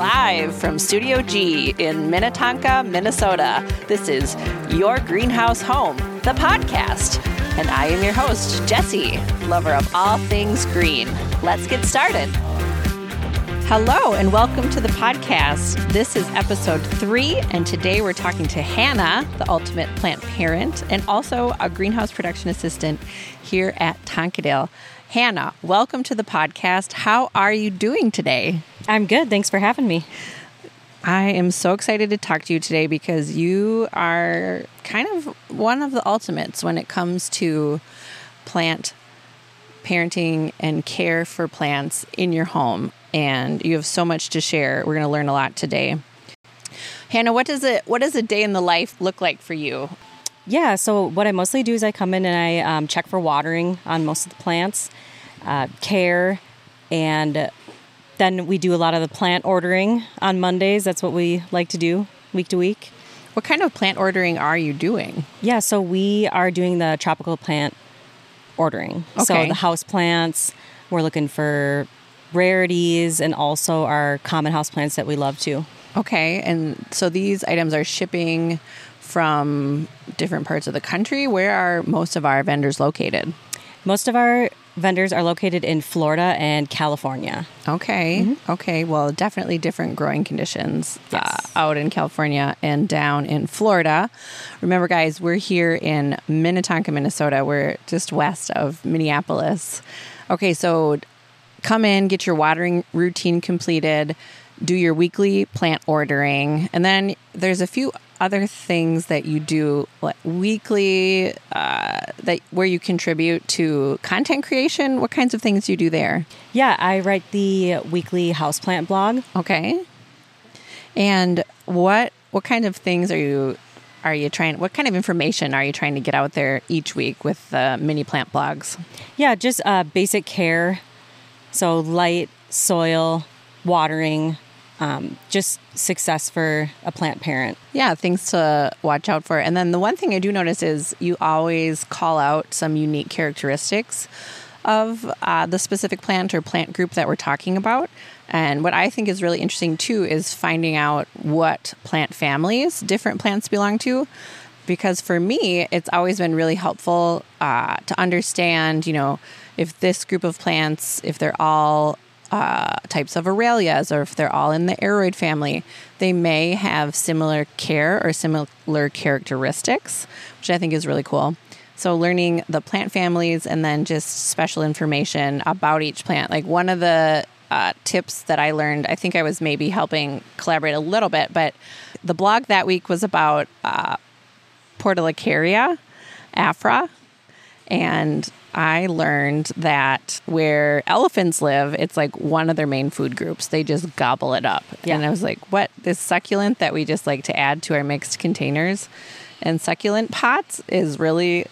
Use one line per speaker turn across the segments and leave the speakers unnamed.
Live from Studio G in Minnetonka, Minnesota. This is Your Greenhouse Home, the podcast. And I am your host, Jesse, lover of all things green. Let's get started. Hello, and welcome to the podcast. This is episode three, and today we're talking to Hannah, the ultimate plant parent, and also a greenhouse production assistant here at Tonkadale. Hannah, welcome to the podcast. How are you doing today?
I'm good. Thanks for having me.
I am so excited to talk to you today because you are kind of one of the ultimates when it comes to plant parenting and care for plants in your home. And you have so much to share. We're going to learn a lot today. Hannah, what does it what does a day in the life look like for you?
Yeah, so what I mostly do is I come in and I um, check for watering on most of the plants, uh, care, and then we do a lot of the plant ordering on Mondays. That's what we like to do week to week.
What kind of plant ordering are you doing?
Yeah, so we are doing the tropical plant ordering.
Okay.
So the house plants, we're looking for rarities and also our common house plants that we love too.
Okay, and so these items are shipping from different parts of the country. Where are most of our vendors located?
Most of our vendors are located in Florida and California.
Okay. Mm-hmm. Okay. Well, definitely different growing conditions
yes.
uh, out in California and down in Florida. Remember, guys, we're here in Minnetonka, Minnesota. We're just west of Minneapolis. Okay. So come in, get your watering routine completed, do your weekly plant ordering, and then there's a few other things that you do what, weekly uh, that where you contribute to content creation? What kinds of things do you do there?
Yeah, I write the weekly houseplant blog.
Okay. And what what kind of things are you are you trying what kind of information are you trying to get out there each week with the mini plant blogs?
Yeah, just uh, basic care. So light, soil, watering, um, just success for a plant parent.
Yeah, things to watch out for. And then the one thing I do notice is you always call out some unique characteristics of uh, the specific plant or plant group that we're talking about. And what I think is really interesting too is finding out what plant families different plants belong to. Because for me, it's always been really helpful uh, to understand, you know, if this group of plants, if they're all uh, types of Aralias, or if they're all in the aroid family, they may have similar care or similar characteristics, which I think is really cool. So, learning the plant families and then just special information about each plant. Like one of the uh, tips that I learned, I think I was maybe helping collaborate a little bit, but the blog that week was about uh, Portulacaria afra. And I learned that where elephants live, it's like one of their main food groups. They just gobble it up.
Yeah.
And I was like, what? This succulent that we just like to add to our mixed containers and succulent pots is really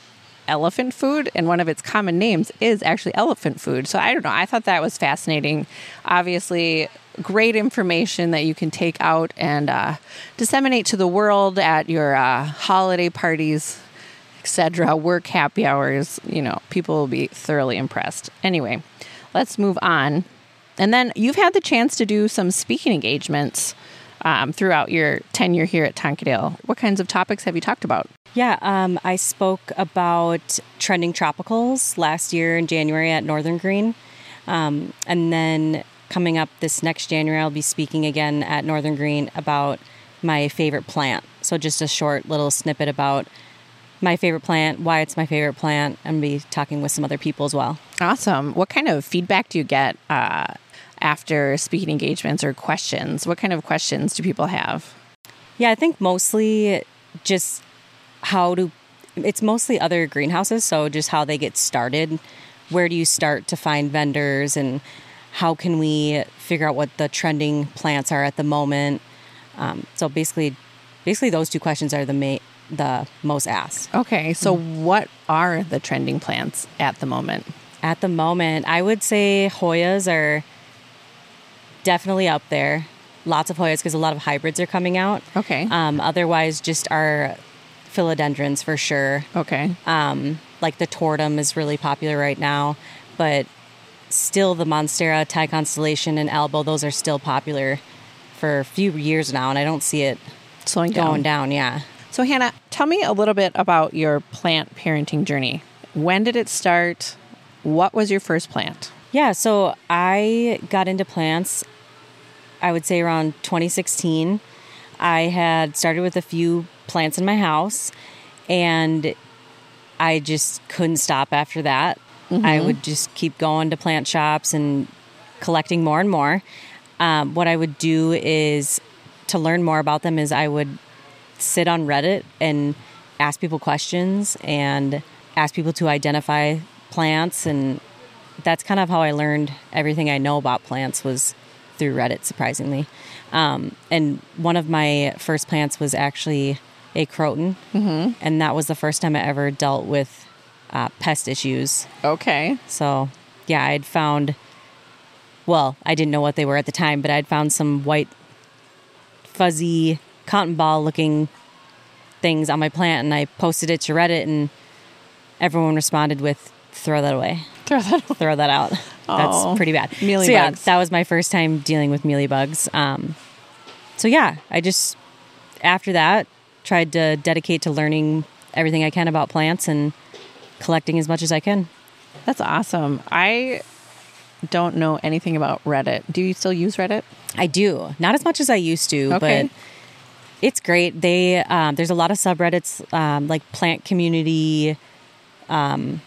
elephant food. And one of its common names is actually elephant food. So I don't know. I thought that was fascinating. Obviously, great information that you can take out and uh, disseminate to the world at your uh, holiday parties etc. Work happy hours, you know, people will be thoroughly impressed. Anyway, let's move on. And then you've had the chance to do some speaking engagements um, throughout your tenure here at Tonkadale. What kinds of topics have you talked about?
Yeah, um, I spoke about trending tropicals last year in January at Northern Green. Um, and then coming up this next January, I'll be speaking again at Northern Green about my favorite plant. So, just a short little snippet about my favorite plant, why it's my favorite plant, and be talking with some other people as well.
Awesome. What kind of feedback do you get uh, after speaking engagements or questions? What kind of questions do people have?
Yeah, I think mostly just how to, it's mostly other greenhouses. So just how they get started. Where do you start to find vendors and how can we figure out what the trending plants are at the moment? Um, so basically, basically those two questions are the main the most asked.
Okay, so mm-hmm. what are the trending plants at the moment?
At the moment, I would say Hoyas are definitely up there. Lots of Hoyas because a lot of hybrids are coming out.
Okay.
Um, otherwise, just our philodendrons for sure.
Okay.
Um, like the tortum is really popular right now, but still the Monstera, Thai Constellation, and Albo, those are still popular for a few years now, and I don't see it
Slowing down.
going down. Yeah.
So, Hannah, tell me a little bit about your plant parenting journey. When did it start? What was your first plant?
Yeah, so I got into plants, I would say around 2016. I had started with a few plants in my house, and I just couldn't stop after that. I would just keep going to plant shops and collecting more and more. Um, what I would do is to learn more about them is I would sit on Reddit and ask people questions and ask people to identify plants and that's kind of how I learned everything I know about plants was through Reddit surprisingly. Um, and one of my first plants was actually a croton mm-hmm. and that was the first time I ever dealt with uh, pest issues.
Okay.
So, yeah, I'd found, well, I didn't know what they were at the time, but I'd found some white, fuzzy, cotton ball looking things on my plant and I posted it to Reddit and everyone responded with, throw that away.
Throw that.
Throw that out. That's
Oh,
pretty bad.
mealybugs.
So, yeah, that was my first time dealing with mealybugs. Um, so, yeah, I just, after that, tried to dedicate to learning everything I can about plants and collecting as much as I can.
That's awesome. I don't know anything about Reddit. Do you still use Reddit?
I do not as much as I used to,
Okay.
but it's great. They um, there's a lot of subreddits um, like plant community, um,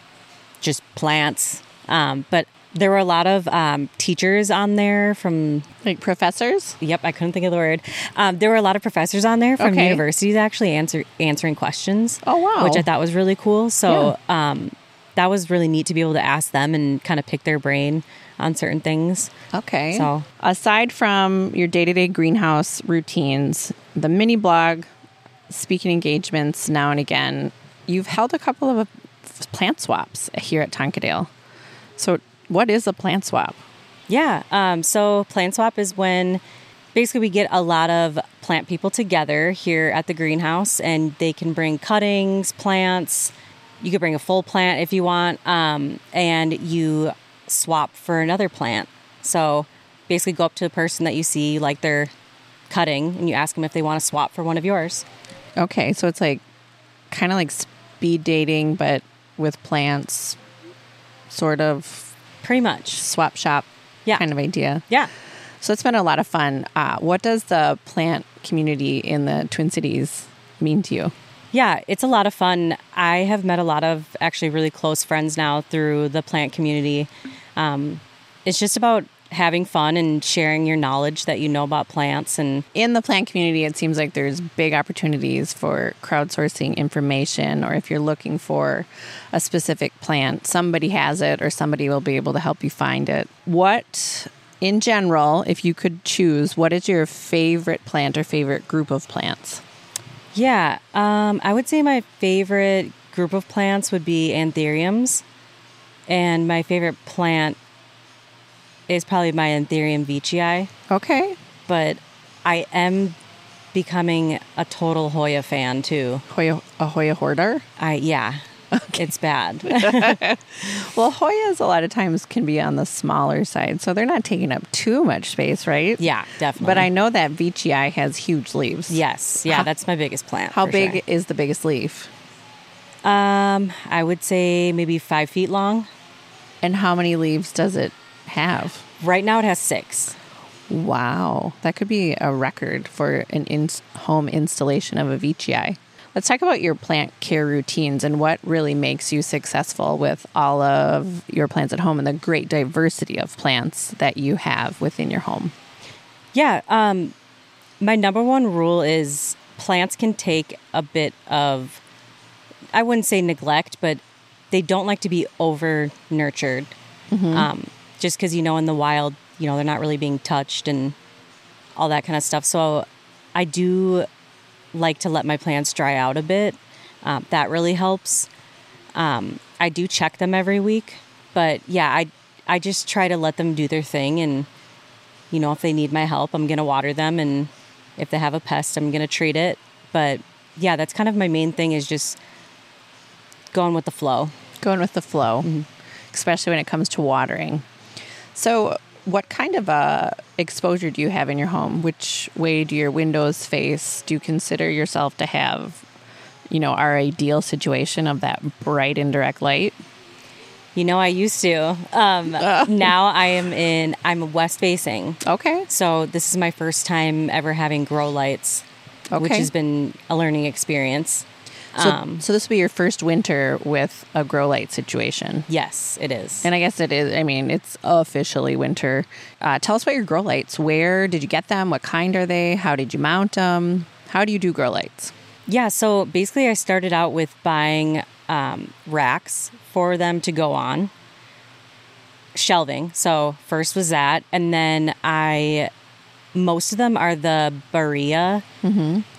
just plants. Um, but there were a lot of um, teachers on there from.
Like professors?
Yep, I couldn't think of the word. Um, there were a lot of professors on there from
Okay.
universities actually answer answering questions.
Oh, wow.
Which I thought was really cool. So um, that was really neat to be able to ask them and kind of pick their brain on certain things.
Okay.
So-
aside from your day to day greenhouse routines, the mini blog, speaking engagements now and again, you've held a couple of uh, plant swaps here at Tonkadale. So, what is a plant swap?
Yeah. Um, so plant swap is when basically we get a lot of plant people together here at the greenhouse and they can bring cuttings, plants. You could bring a full plant if you want, um, and you swap for another plant. So basically go up to the person that you see like they're cutting and you ask them if they want to swap for one of yours.
Okay, so it's like kind of like speed dating, but with plants, sort of
Pretty much.
swap shop
Yeah.
kind of idea.
Yeah.
So it's been a lot of fun. Uh, what does the plant community in the Twin Cities mean to you?
Yeah, it's a lot of fun. I have met a lot of actually really close friends now through the plant community. Um, it's just about having fun and sharing your knowledge that you know about plants and
In the plant community, it seems like there's big opportunities for crowdsourcing information, or if you're looking for a specific plant, somebody has it, or somebody will be able to help you find it. What, in general, if you could choose, what is your favorite plant or favorite group of plants?
yeah, um, I would say my favorite group of plants would be anthuriums, and my favorite plant is probably my Anthurium veitchii.
Okay.
But I am becoming a total Hoya fan too.
Hoya, a Hoya hoarder?
I yeah, Okay. it's bad.
Well, Hoyas a lot of times can be on the smaller side, so they're not taking up too much space, right?
yeah, definitely.
But I know that Veitchii has huge leaves.
Yes, yeah,
How-
that's my biggest plant.
How big
sure.
is the biggest leaf?
Um, I would say maybe five feet long.
And how many leaves does it have?
Right now, it has six.
Wow. That could be a record for an in- home installation of a Veitchii. Let's talk about your plant care routines and what really makes you successful with all of your plants at home and the great diversity of plants that you have within your home.
Yeah. Um, my number one rule is plants can take a bit of, I wouldn't say neglect, but they don't like to be over nurtured. Um, just because, you know, in the wild, you know, they're not really being touched and all that kind of stuff. So I do like to let my plants dry out a bit. Um, that really helps. Um, I do check them every week, but yeah, I I just try to let them do their thing, and you know, if they need my help, I'm gonna water them, and if they have a pest, I'm gonna treat it. But yeah, that's kind of my main thing is just going with the flow.
Going with the flow, especially when it comes to watering. So, what kind of uh, exposure do you have in your home? Which way do your windows face? Do you consider yourself to have, you know, our ideal situation of that bright indirect light?
You know, I used to. Um, now I am in. I'm west facing.
Okay.
So this is my first time ever having grow lights, which has been a learning experience.
So,
Um,
so this will be your first winter with a grow light situation.
yes, it is.
And I guess it is. I mean, it's officially winter. Uh, tell us about your grow lights. Where did you get them? What kind are they? How did you mount them? How do you do grow lights?
Yeah, so basically, I started out with buying um, racks for them to go on, shelving. So, first was that. And then I, most of them are the Barrina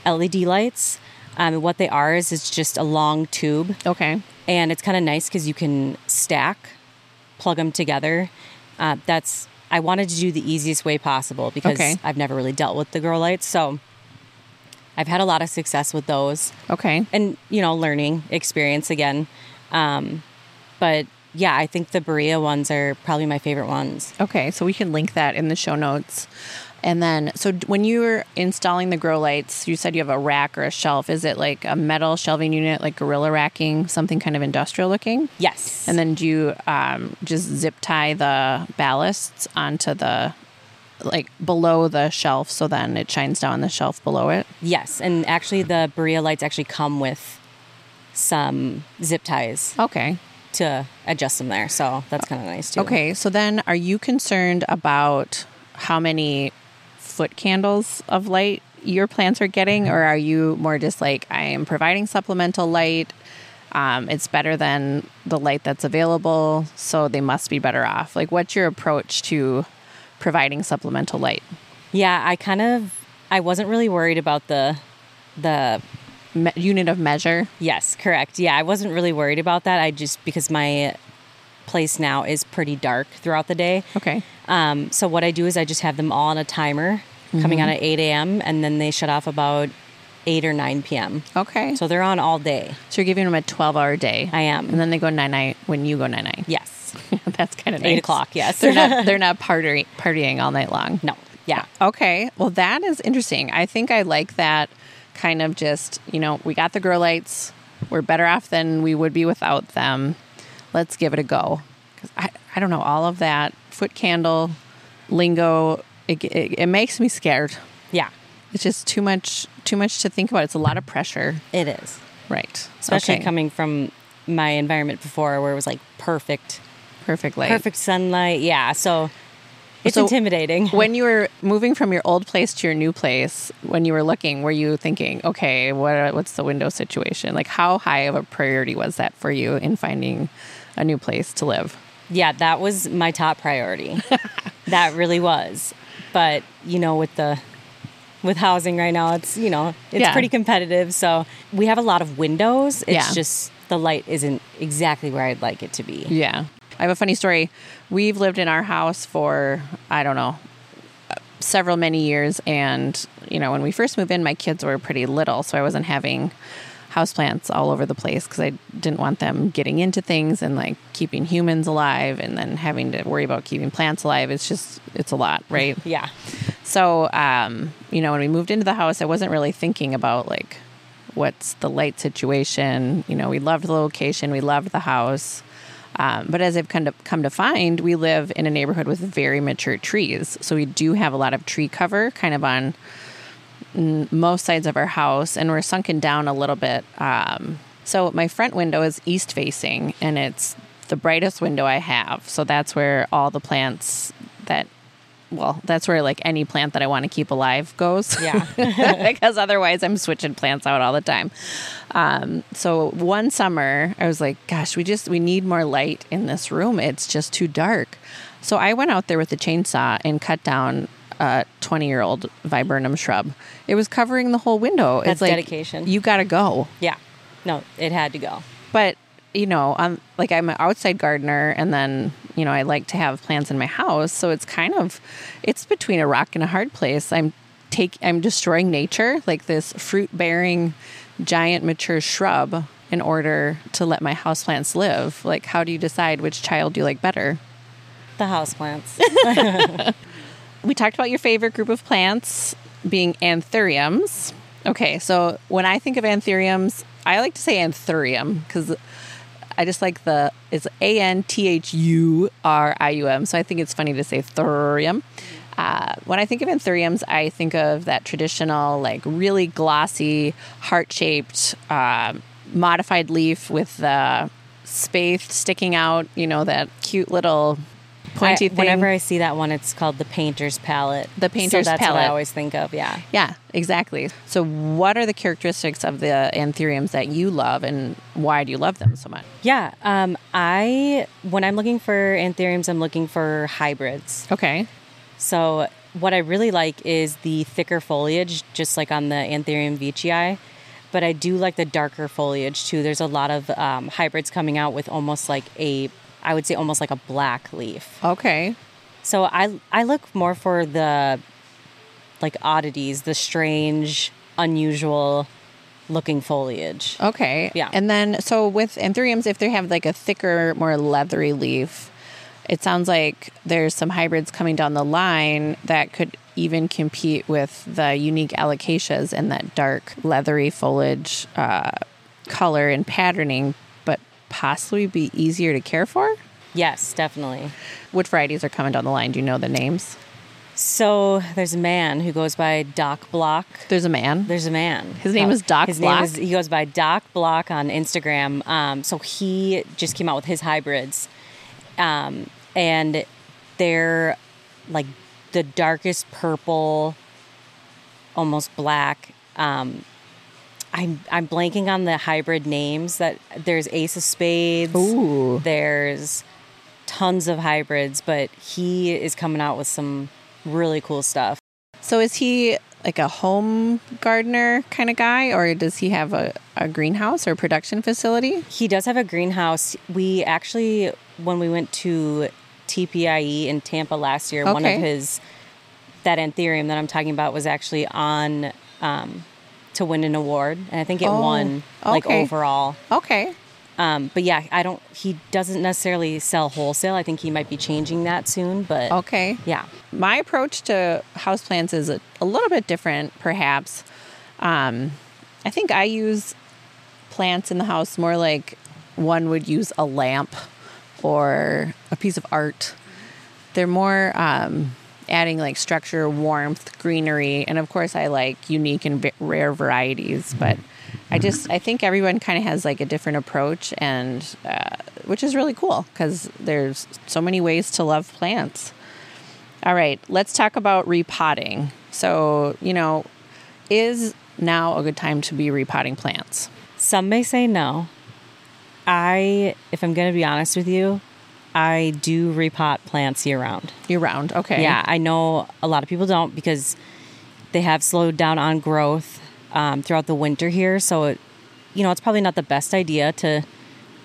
LED lights. Um, what they are is it's just a long tube,
Okay.
and it's kind of nice because you can stack, plug them together. Uh, that's, I wanted to do the easiest way possible because
Okay.
I've never really dealt with the grow lights. So, I've had a lot of success with those
Okay.
and you know learning experience again um, but yeah i think the Barrina ones are probably my favorite ones
Okay. So we can link that in the show notes. And then, so when you were installing the grow lights, you said you have a rack or a shelf. Is it like a metal shelving unit, like gorilla racking, something kind of industrial looking?
yes
And then do you um, just zip tie the ballasts onto the, like below the shelf so then it shines down the shelf below it?
yes and actually the Barrina lights actually come with some zip ties
Okay.
to adjust them there so that's kind of nice too
Okay. So then are you concerned about how many foot candles of light your plants are getting, or are you more just like, I am providing supplemental light? Um, it's better than the light that's available, so they must be better off. Like, what's your approach to providing supplemental light?
yeah i kind of i wasn't really worried about the the
Me- unit of measure.
yes correct yeah i wasn't really worried about that i just because my place now is pretty dark throughout the day
Okay.
Um, so what I do is I just have them all on a timer coming on at 8 a.m. and then they shut off about 8 or 9 p.m.
Okay. So,
they're on all day.
so you're giving them a 12 hour day.
I am.
And then they go night night when you go night night.
Yes.
That's kind of
8 o'clock, yes.
They're not they're not partying partying all night long.
no. Yeah.
Okay. Well, that is interesting. I think I like that kind of just, you know, we got the grow lights. We're better off than we would be without them. Let's give it a go. I, I don't know, all of that foot candle lingo, it, it, it makes me scared.
Yeah.
It's just too much, too much to think about. It's a lot of pressure.
It is.
Right.
Especially
Okay.
coming from my environment before where it was like perfect,
perfect light.
perfect sunlight. Yeah. So it's
So
intimidating.
when you were moving from your old place to your new place, when you were looking, were you thinking, okay, what what's the window situation? Like, how high of a priority was that for you in finding a new place to live?
Yeah, that was my top priority. that really was. But, you know, with the with housing right now, it's, you know, it's
Yeah.
pretty competitive. So, we have a lot of windows. It's
Yeah.
just the light isn't exactly where I'd like it to be.
Yeah. I have a funny story. We've lived in our house for, I don't know, several many years. And, you know, when we first moved in, my kids were pretty little. So I wasn't having houseplants all over the place because I didn't want them getting into things and like keeping humans alive and then having to worry about keeping plants alive. It's just, it's a lot, right?
Yeah.
So, um, you know, when we moved into the house, I wasn't really thinking about like what's the light situation. You know, we loved the location, we loved the house. Um, but as I've come to, come to find, we live in a neighborhood with very mature trees. So we do have a lot of tree cover kind of on most sides of our house, and we're sunken down a little bit. Um, so my front window is east facing, and it's the brightest window I have. So that's where all the plants that well, that's where like any plant that I want to keep alive goes.
Yeah.
because otherwise I'm switching plants out all the time. Um, so one summer I was like, gosh, we just we need more light in this room. It's just too dark. So I went out there with the chainsaw and cut down a 20 year old viburnum shrub. It was covering the whole window.
That's
it's like
dedication.
You got to go.
Yeah. No, it had to go.
But you know, I'm like I'm an outside gardener, and then you know I like to have plants in my house. So it's kind of it's between a rock and a hard place. I'm take I'm destroying nature, like this fruit bearing giant mature shrub, in order to let my houseplants live. Like, how do you decide which child you like better?
The houseplants.
we talked about your favorite group of plants being anthuriums. Okay, so when I think of anthuriums, I like to say anthurium because I just like the it's A N T H U R I U M. So I think it's funny to say thurium. Uh, when I think of anthuriums, I think of that traditional, like really glossy, heart shaped, uh, modified leaf with the spathe sticking out. You know that cute little pointy
I,
thing.
Whenever I see that one, it's called the painter's palette.
The painter's
so that's What. I always think of. Yeah.
Yeah, exactly. So, what are the characteristics of the anthuriums that you love, and why do you love them so much?
Yeah. Um, I when I'm looking for anthuriums, I'm looking for hybrids.
Okay.
So what I really like is the thicker foliage, just like on the Anthurium veitchii. But I do like the darker foliage too. There's a lot of um, hybrids coming out with almost like a, I would say almost like a black leaf.
Okay.
So I I look more for the like oddities, the strange, unusual looking foliage.
Okay.
Yeah.
And then, so with anthuriums, if they have like a thicker, more leathery leaf, it sounds like there's some hybrids coming down the line that could even compete with the unique alocasias and that dark, leathery foliage uh, color and patterning, possibly be easier to care for.
Yes, definitely.
What varieties are coming down the line? Do you know the names?
So there's a man who goes by Doc Block.
There's a man.
There's a man.
His name is Doc
His
Block?
name is he goes by Doc Block on Instagram. Um, so he just came out with his hybrids, um, and they're like the darkest purple, almost black. Um, I'm I'm blanking on the hybrid names. That there's Ace of Spades.
Ooh.
There's tons of hybrids, but he is coming out with some really cool stuff.
So is he like a home gardener kind of guy, or does he have a, a greenhouse or production facility?
He does have a greenhouse. We actually, when we went to TPIE in Tampa last year, one of his that anthurium that I'm talking about was actually on um, to win an award, and I think it
Oh,
won like
okay.
overall.
Okay.
Um, but yeah, I don't. He doesn't necessarily sell wholesale. I think he might be changing that soon. But
Okay.
yeah,
My approach to houseplants is a, a little bit different, perhaps. Um, I think I use plants in the house more like one would use a lamp or a piece of art. They're more um, adding like structure, warmth, greenery, and of course, I like unique and rare varieties. But I just I think everyone kind of has like a different approach, and uh, which is really cool because there's so many ways to love plants. All right, let's talk about repotting. So, you know, is now a good time to be repotting plants?
some may say no. I, if I'm going to be honest with you, I do repot plants year round.
Year round, okay.
Yeah, I know a lot of people don't because they have slowed down on growth um, throughout the winter here. So, it, you know, it's probably not the best idea to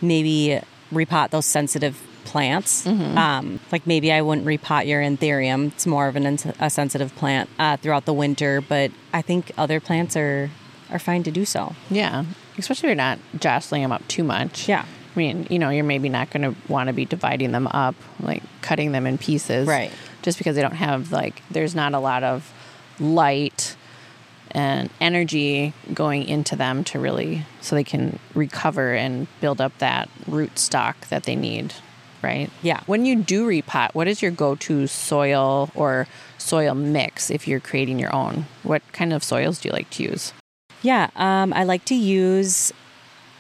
maybe repot those sensitive plants. Um, like maybe I wouldn't repot your anthurium. It's more of an ins- a sensitive plant uh, throughout the winter, but I think other plants are are fine to do so.
Yeah, especially if you're not jostling them up too much.
Yeah.
I mean, you know, you're maybe not going to want to be dividing them up, like cutting them in pieces.
Right.
Just because they don't have, like, there's not a lot of light and energy going into them to really, so they can recover and build up that root stock that they need. Right.
Yeah.
When you do repot, what is your go to soil or soil mix if you're creating your own? What kind of soils do you like to use?
Yeah, um, I like to use.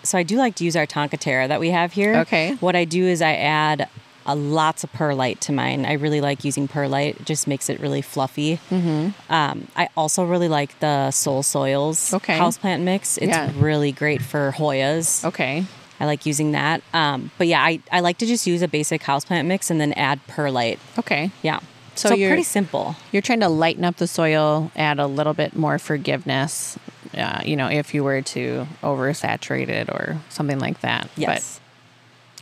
So I do like to use our Tonka Terra that we have here.
Okay.
What I do is I add a lots of perlite to mine. I really like using perlite; it just makes it really fluffy. Mm-hmm. Um, I also really like the Soul Soils
Okay.
houseplant mix. It's
Yeah.
really great for Hoyas.
Okay.
I like using that. Um, but yeah, I, I like to just use a basic houseplant mix and then add perlite.
Okay.
Yeah.
So
So, pretty simple.
You're trying to lighten up the soil, add a little bit more forgiveness, uh, you know, if you were to oversaturate it or something like that.
Yes.
But,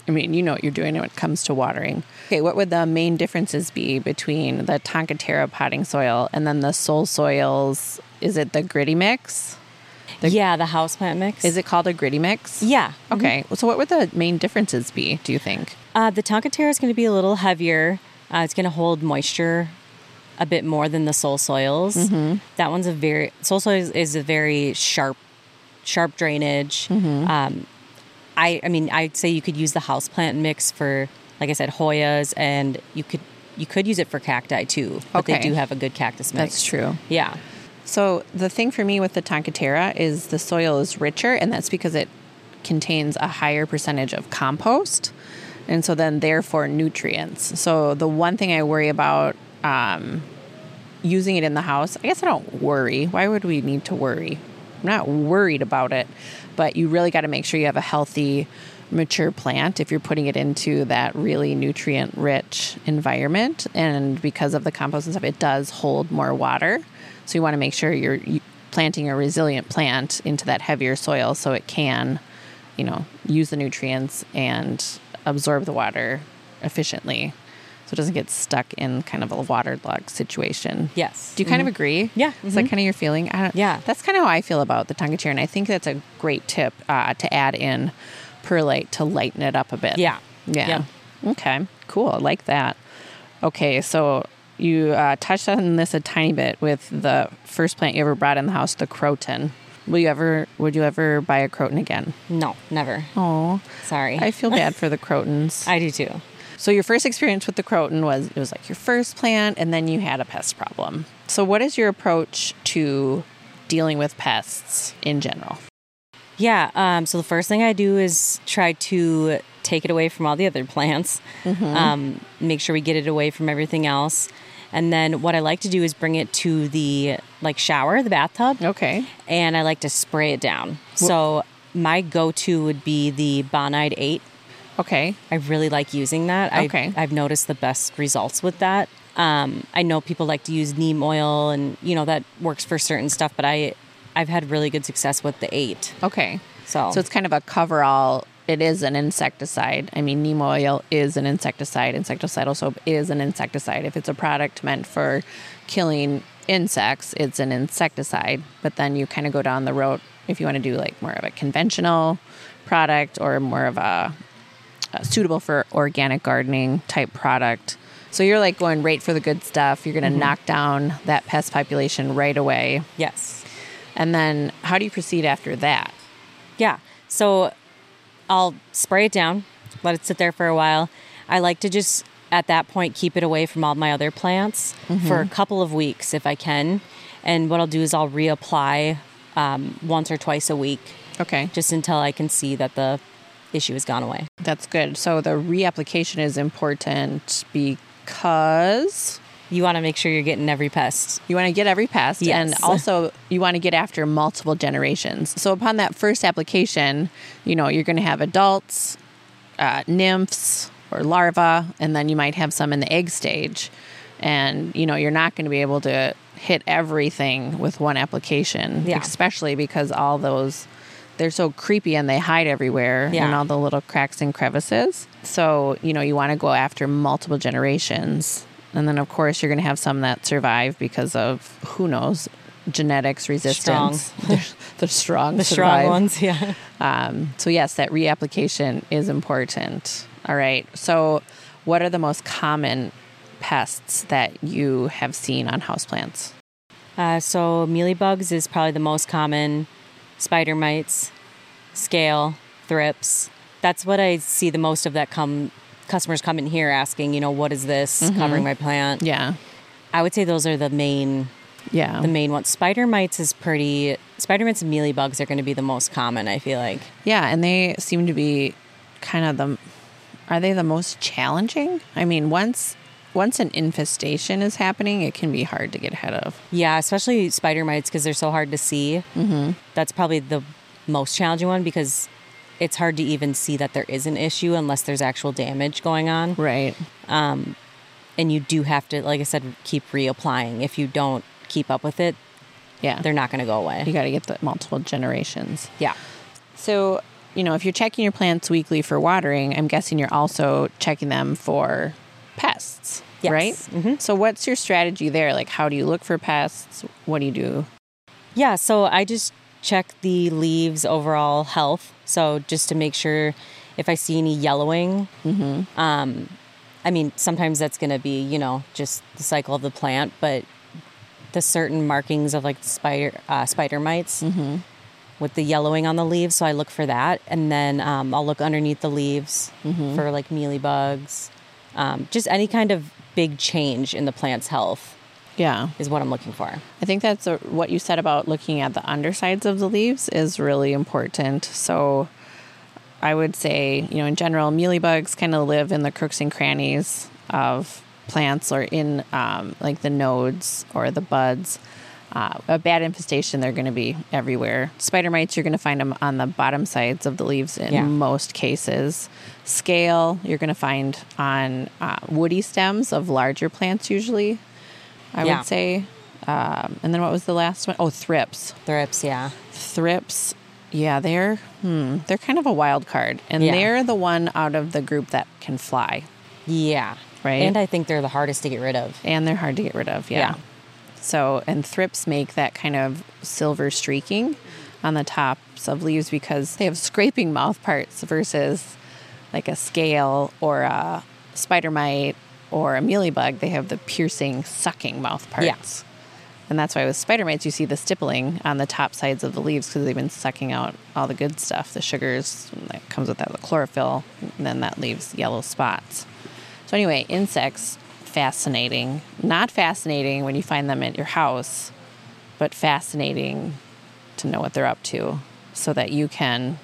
I mean, you know what you're doing when it comes to watering. Okay, what would the main differences be between the Tonka Terra potting soil and then the Soul Soils? Is it the gritty mix? The-
yeah, the houseplant mix.
Is it called a gritty mix?
Yeah.
Okay, so what would the main differences be, do you think?
Uh, the Tonka Terra is going to be a little heavier. Uh, it's going to hold moisture a bit more than the soul soils.
Mm-hmm.
That one's a very soul soils is a very sharp, sharp drainage.
Mm-hmm.
Um, I I mean I'd say you could use the houseplant mix for like I said Hoyas, and you could you could use it for cacti too. But
Okay.
they do have a good cactus mix.
That's true.
Yeah.
So the thing for me with the Tonkatera is the soil is richer, and that's because it contains a higher percentage of compost, and so then therefore nutrients. So the one thing I worry about um, using it in the house, I guess I don't worry. Why would we need to worry? I'm not worried about it, but you really got to make sure you have a healthy, mature plant if you're putting it into that really nutrient rich environment. And because of the compost and stuff, it does hold more water. So you want to make sure you're planting a resilient plant into that heavier soil so it can, you know, use the nutrients and absorb the water efficiently. So it doesn't get stuck in kind of a waterlogged situation.
Yes.
Do you kind of agree?
Yeah.
Is that kind of your feeling? I don't,
Yeah.
That's kind of how I feel about the Tonka Terra, and I think that's a great tip uh, to add in perlite to lighten it up a bit.
Yeah.
Yeah. Okay. Cool. I like that. Okay. So you uh, touched on this a tiny bit with the first plant you ever brought in the house, the croton. Will you ever? Would you ever buy a croton again?
No, never.
Oh,
Sorry.
I feel bad for the crotons.
I do too.
So your first experience with the croton was it was like your first plant, and then you had a pest problem. So what is your approach to dealing with pests in general?
Yeah. Um, so the first thing I do is try to take it away from all the other plants, um, make sure we get it away from everything else. And then what I like to do is bring it to the like shower, the bathtub,
Okay.
and I like to spray it down. So my go-to would be the Bonide 8.
Okay.
I really like using that.
Okay.
I've, I've noticed the best results with that. Um, I know people like to use neem oil, and you know that works for certain stuff, but I, I've had really good success with the eight.
Okay.
So,
So it's kind of a cover-all. It is an insecticide. I mean, neem oil is an insecticide. Insecticidal soap is an insecticide. If it's a product meant for killing insects, it's an insecticide. But then you kind of go down the road if you want to do like more of a conventional product or more of a, a suitable for organic gardening type product. So you're like going right for the good stuff. You're going to mm-hmm. knock down that pest population right away.
yes,
And then how do you proceed after that?
yeah. So I'll spray it down, let it sit there for a while. I like to just at that point keep it away from all my other plants for mm-hmm. a couple of weeks if I can. And what I'll do is I'll reapply um, once or twice a week,
Okay.
just until I can see that the issue has gone away.
That's good. So the reapplication is important because
You want to make sure you're getting every pest.
you want to get every pest and also you want to get after multiple generations. So upon that first application, you know, you're going to have adults, uh, nymphs or larvae, and then you might have some in the egg stage. And, you know, you're not going to be able to hit everything with one application,
Yeah.
especially because all those they're so creepy and they hide everywhere
Yeah.
in all the little cracks and crevices. So, you know, you want to go after multiple generations. And then, of course, you're going to have some that survive because of who knows genetics resistance. they're, they're strong.
The
survive.
strong ones, yeah.
Um, so yes, that reapplication is important. All right. So, what are the most common pests that you have seen on houseplants?
Uh, so mealybugs is probably the most common. Spider mites, scale, thrips. That's what I see the most of that come customers come in here asking, you know, what is this mm-hmm. covering my plant?
Yeah.
I would say those are the main
Yeah.
the main ones. Spider mites is pretty spider mites and mealybugs are going to be the most common, I feel like.
Yeah, and they seem to be kind of the are they the most challenging? I mean, once once an infestation is happening, it can be hard to get ahead of.
Yeah, especially spider mites because they're so hard to see. Mm-hmm. That's probably the most challenging one because it's hard to even see that there is an issue unless there's actual damage going on.
Right.
And you do have to, like I said, keep reapplying. If you don't keep up with it,
Yeah.
they're not going to go away.
you got to get the multiple generations.
Yeah.
So, you know, if you're checking your plants weekly for watering, I'm guessing you're also checking them for pests,
Yes.
right?
Mhm.
So, what's your strategy there? Like, how do you look for pests? What do you do?
Yeah, so I just check the leaves' overall health. So just to make sure if I see any yellowing, um, I mean, sometimes that's going to be, you know, just the cycle of the plant, but the certain markings of like spider uh, spider mites with the yellowing on the leaves. So I look for that, and then um, I'll look underneath the leaves for like mealy bugs, um, just any kind of big change in the plant's health
Yeah.
is what I'm looking for.
I think that's a, what you said about looking at the undersides of the leaves is really important. So I would say, you know, in general, mealybugs kind of live in the crooks and crannies of plants or in um, like the nodes or the buds. Uh, a bad infestation, they're going to be everywhere. Spider mites, you're going to find them on the bottom sides of the leaves in
Yeah.
most cases. Scale, you're going to find on uh, woody stems of larger plants, usually, I
Yeah.
would say. Um, and then what was the last one? Oh, thrips.
Thrips, yeah.
Thrips, yeah, they're hmm, they're kind of a wild card, and
Yeah.
they're the one out of the group that can fly,
Yeah.
Right.
And I think they're the hardest to get rid of.
and they're hard to get rid of. Yeah.
Yeah.
So, and thrips make that kind of silver streaking on the tops of leaves because they have scraping mouth parts versus like a scale or a spider mite or a mealybug. They have the piercing, sucking mouth parts. And that's why with spider mites, you see the stippling on the top sides of the leaves because they've been sucking out all the good stuff, the sugars that comes with that, the chlorophyll, and then that leaves yellow spots. So, anyway, insects, fascinating. Not fascinating when you find them at your house, but fascinating to know what they're up to so that you can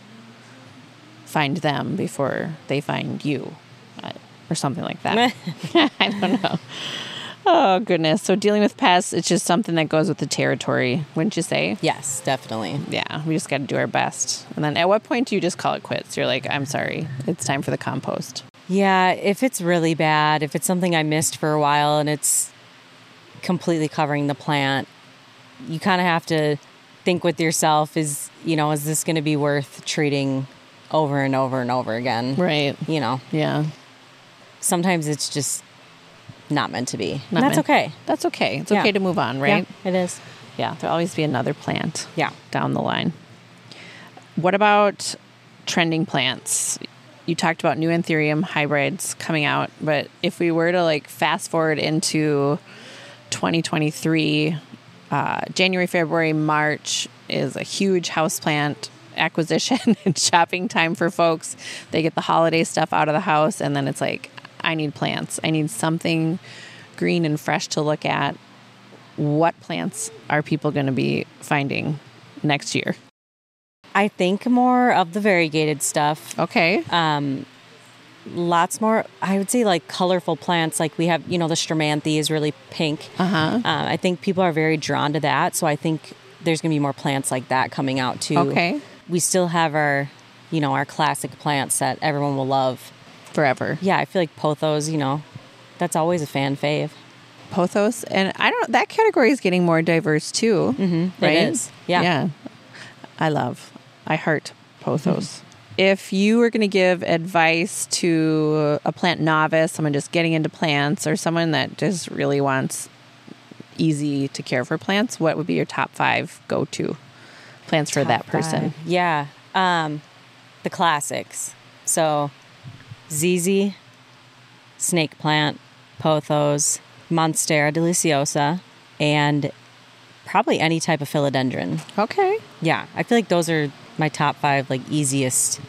find them before they find you uh, or something like that. I don't know. Oh, goodness. So, dealing with pests, it's just something that goes with the territory, wouldn't you say?
Yes, definitely.
Yeah, we just got to do our best. And then at what point do you just call it quits? You're like, I'm sorry, it's time for the compost.
Yeah, if it's really bad, if it's something I missed for a while and it's completely covering the plant, you kind of have to think with yourself is, you know, is this going to be worth treating over and over and over again?
Right.
You know,
Yeah.
sometimes it's just not meant to be.
Not
and that's
meant-
okay.
That's okay. It's
Yeah.
okay to move on, right?
Yeah, it is.
Yeah, there'll always be another plant
Yeah.
down the line. What about trending plants? You talked about new anthurium hybrids coming out, but if we were to like fast forward into 2023, uh, January, February, March is a huge houseplant acquisition and shopping time for folks. They get the holiday stuff out of the house, and then it's like, I need plants. I need something green and fresh to look at. What plants are people going to be finding next year?
I think more of the variegated stuff.
Okay.
Lots more, I would say, like colorful plants. Like we have, you know, the Stromanthe is really pink.
Uh huh.
Um, I think people are very drawn to that. So I think there's going to be more plants like that coming out too.
Okay.
We still have our, you know, our classic plants that everyone will love.
Forever.
Yeah, I feel like pothos, you know, that's always a fan fave.
Pothos. And I don't, that category is getting more diverse too. Mm-hmm. Right?
is. Yeah.
Yeah. I love, I heart pothos. If you were going to give advice to a plant novice, someone just getting into plants, or someone that just really wants easy to care for plants, what would be your top five go to plants for that person?
five. Yeah. Um, the classics. So ZZ, snake plant, pothos, Monstera deliciosa, and probably any type of philodendron.
Okay.
Yeah, I feel like those are my top five like easiest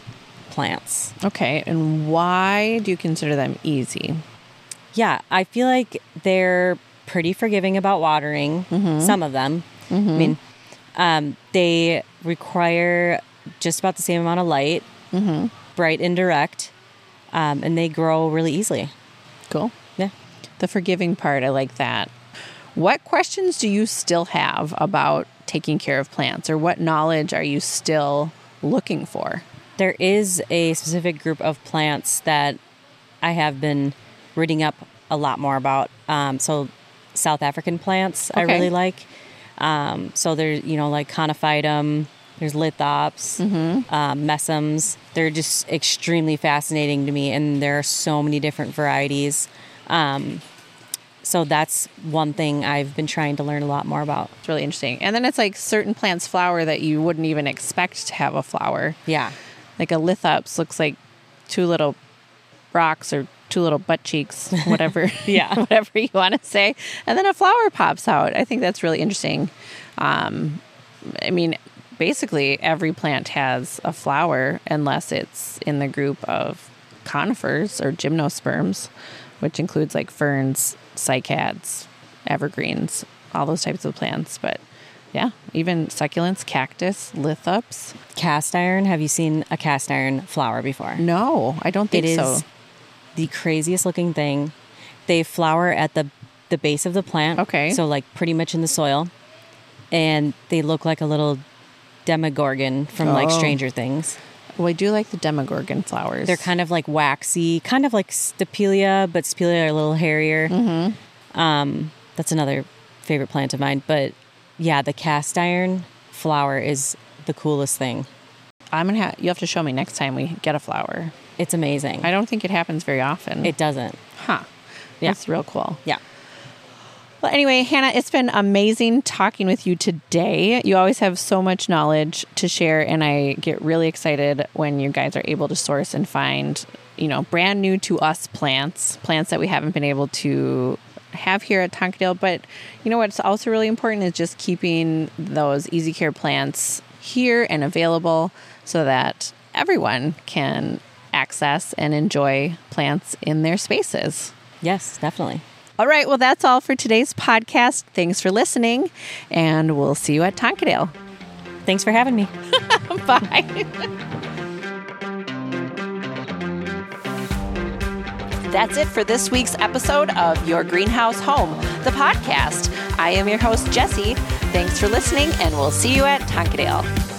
plants.
Okay. And why do you consider them easy?
Yeah, I feel like they're pretty forgiving about watering. Some of them. I mean, um, they require just about the same amount of light, bright and direct, um, and they grow really easily.
Cool.
Yeah.
The forgiving part, I like that. What questions do you still have about taking care of plants, or what knowledge are you still looking for?
There is a specific group of plants that I have been reading up a lot more about. Um, so, South African plants I really like. Um, so there's you know like conophytum, there's lithops, um, mesembs. They're just extremely fascinating to me, and there are so many different varieties. Um, so that's one thing I've been trying to learn a lot more about.
It's really interesting. And then it's like certain plants flower that you wouldn't even expect to have a flower.
Yeah,
Like a lithops looks like two little rocks or two little butt cheeks, whatever,
Yeah.
whatever you want to say, and then a flower pops out. I think that's really interesting. Um, I mean, basically every plant has a flower unless it's in the group of conifers or gymnosperms, which includes like ferns, cycads, evergreens, all those types of plants. But yeah, even succulents, cactus, lithops.
Cast iron. Have you seen a cast iron flower before?
No, I don't think
It is
so.
the craziest looking thing. They flower at the the base of the plant.
Okay.
So like pretty much in the soil. And they look like a little demogorgon from like
Oh.
Stranger Things.
Well, I do like the demogorgon flowers.
They're kind of like waxy, kind of like Stapelia, but Stapelia are a little hairier. Mm-hmm. Um, that's another favorite plant of mine. But yeah, the cast iron flower is the coolest thing.
I'm gonna. Ha- you have to show me next time we get a flower.
It's amazing.
I don't think it happens very often.
it doesn't.
huh?
Yeah.
That's real cool.
Yeah.
Well, anyway, Hannah, it's been amazing talking with you today. You always have so much knowledge to share, and I get really excited when you guys are able to source and find, you know, brand new to us plants, plants that we haven't been able to have here at Tonkadale. But you know what's also really important is just keeping those easy care plants here and available so that everyone can access and enjoy plants in their spaces.
Yes, definitely.
All right, well, that's all for today's podcast. Thanks for listening, and we'll see you at Tonkadale.
Thanks for having me.
Bye. That's it for this week's episode of Your Greenhouse Home, the podcast. I am your host, Jesse. Thanks for listening, and we'll see you at Tonkadale.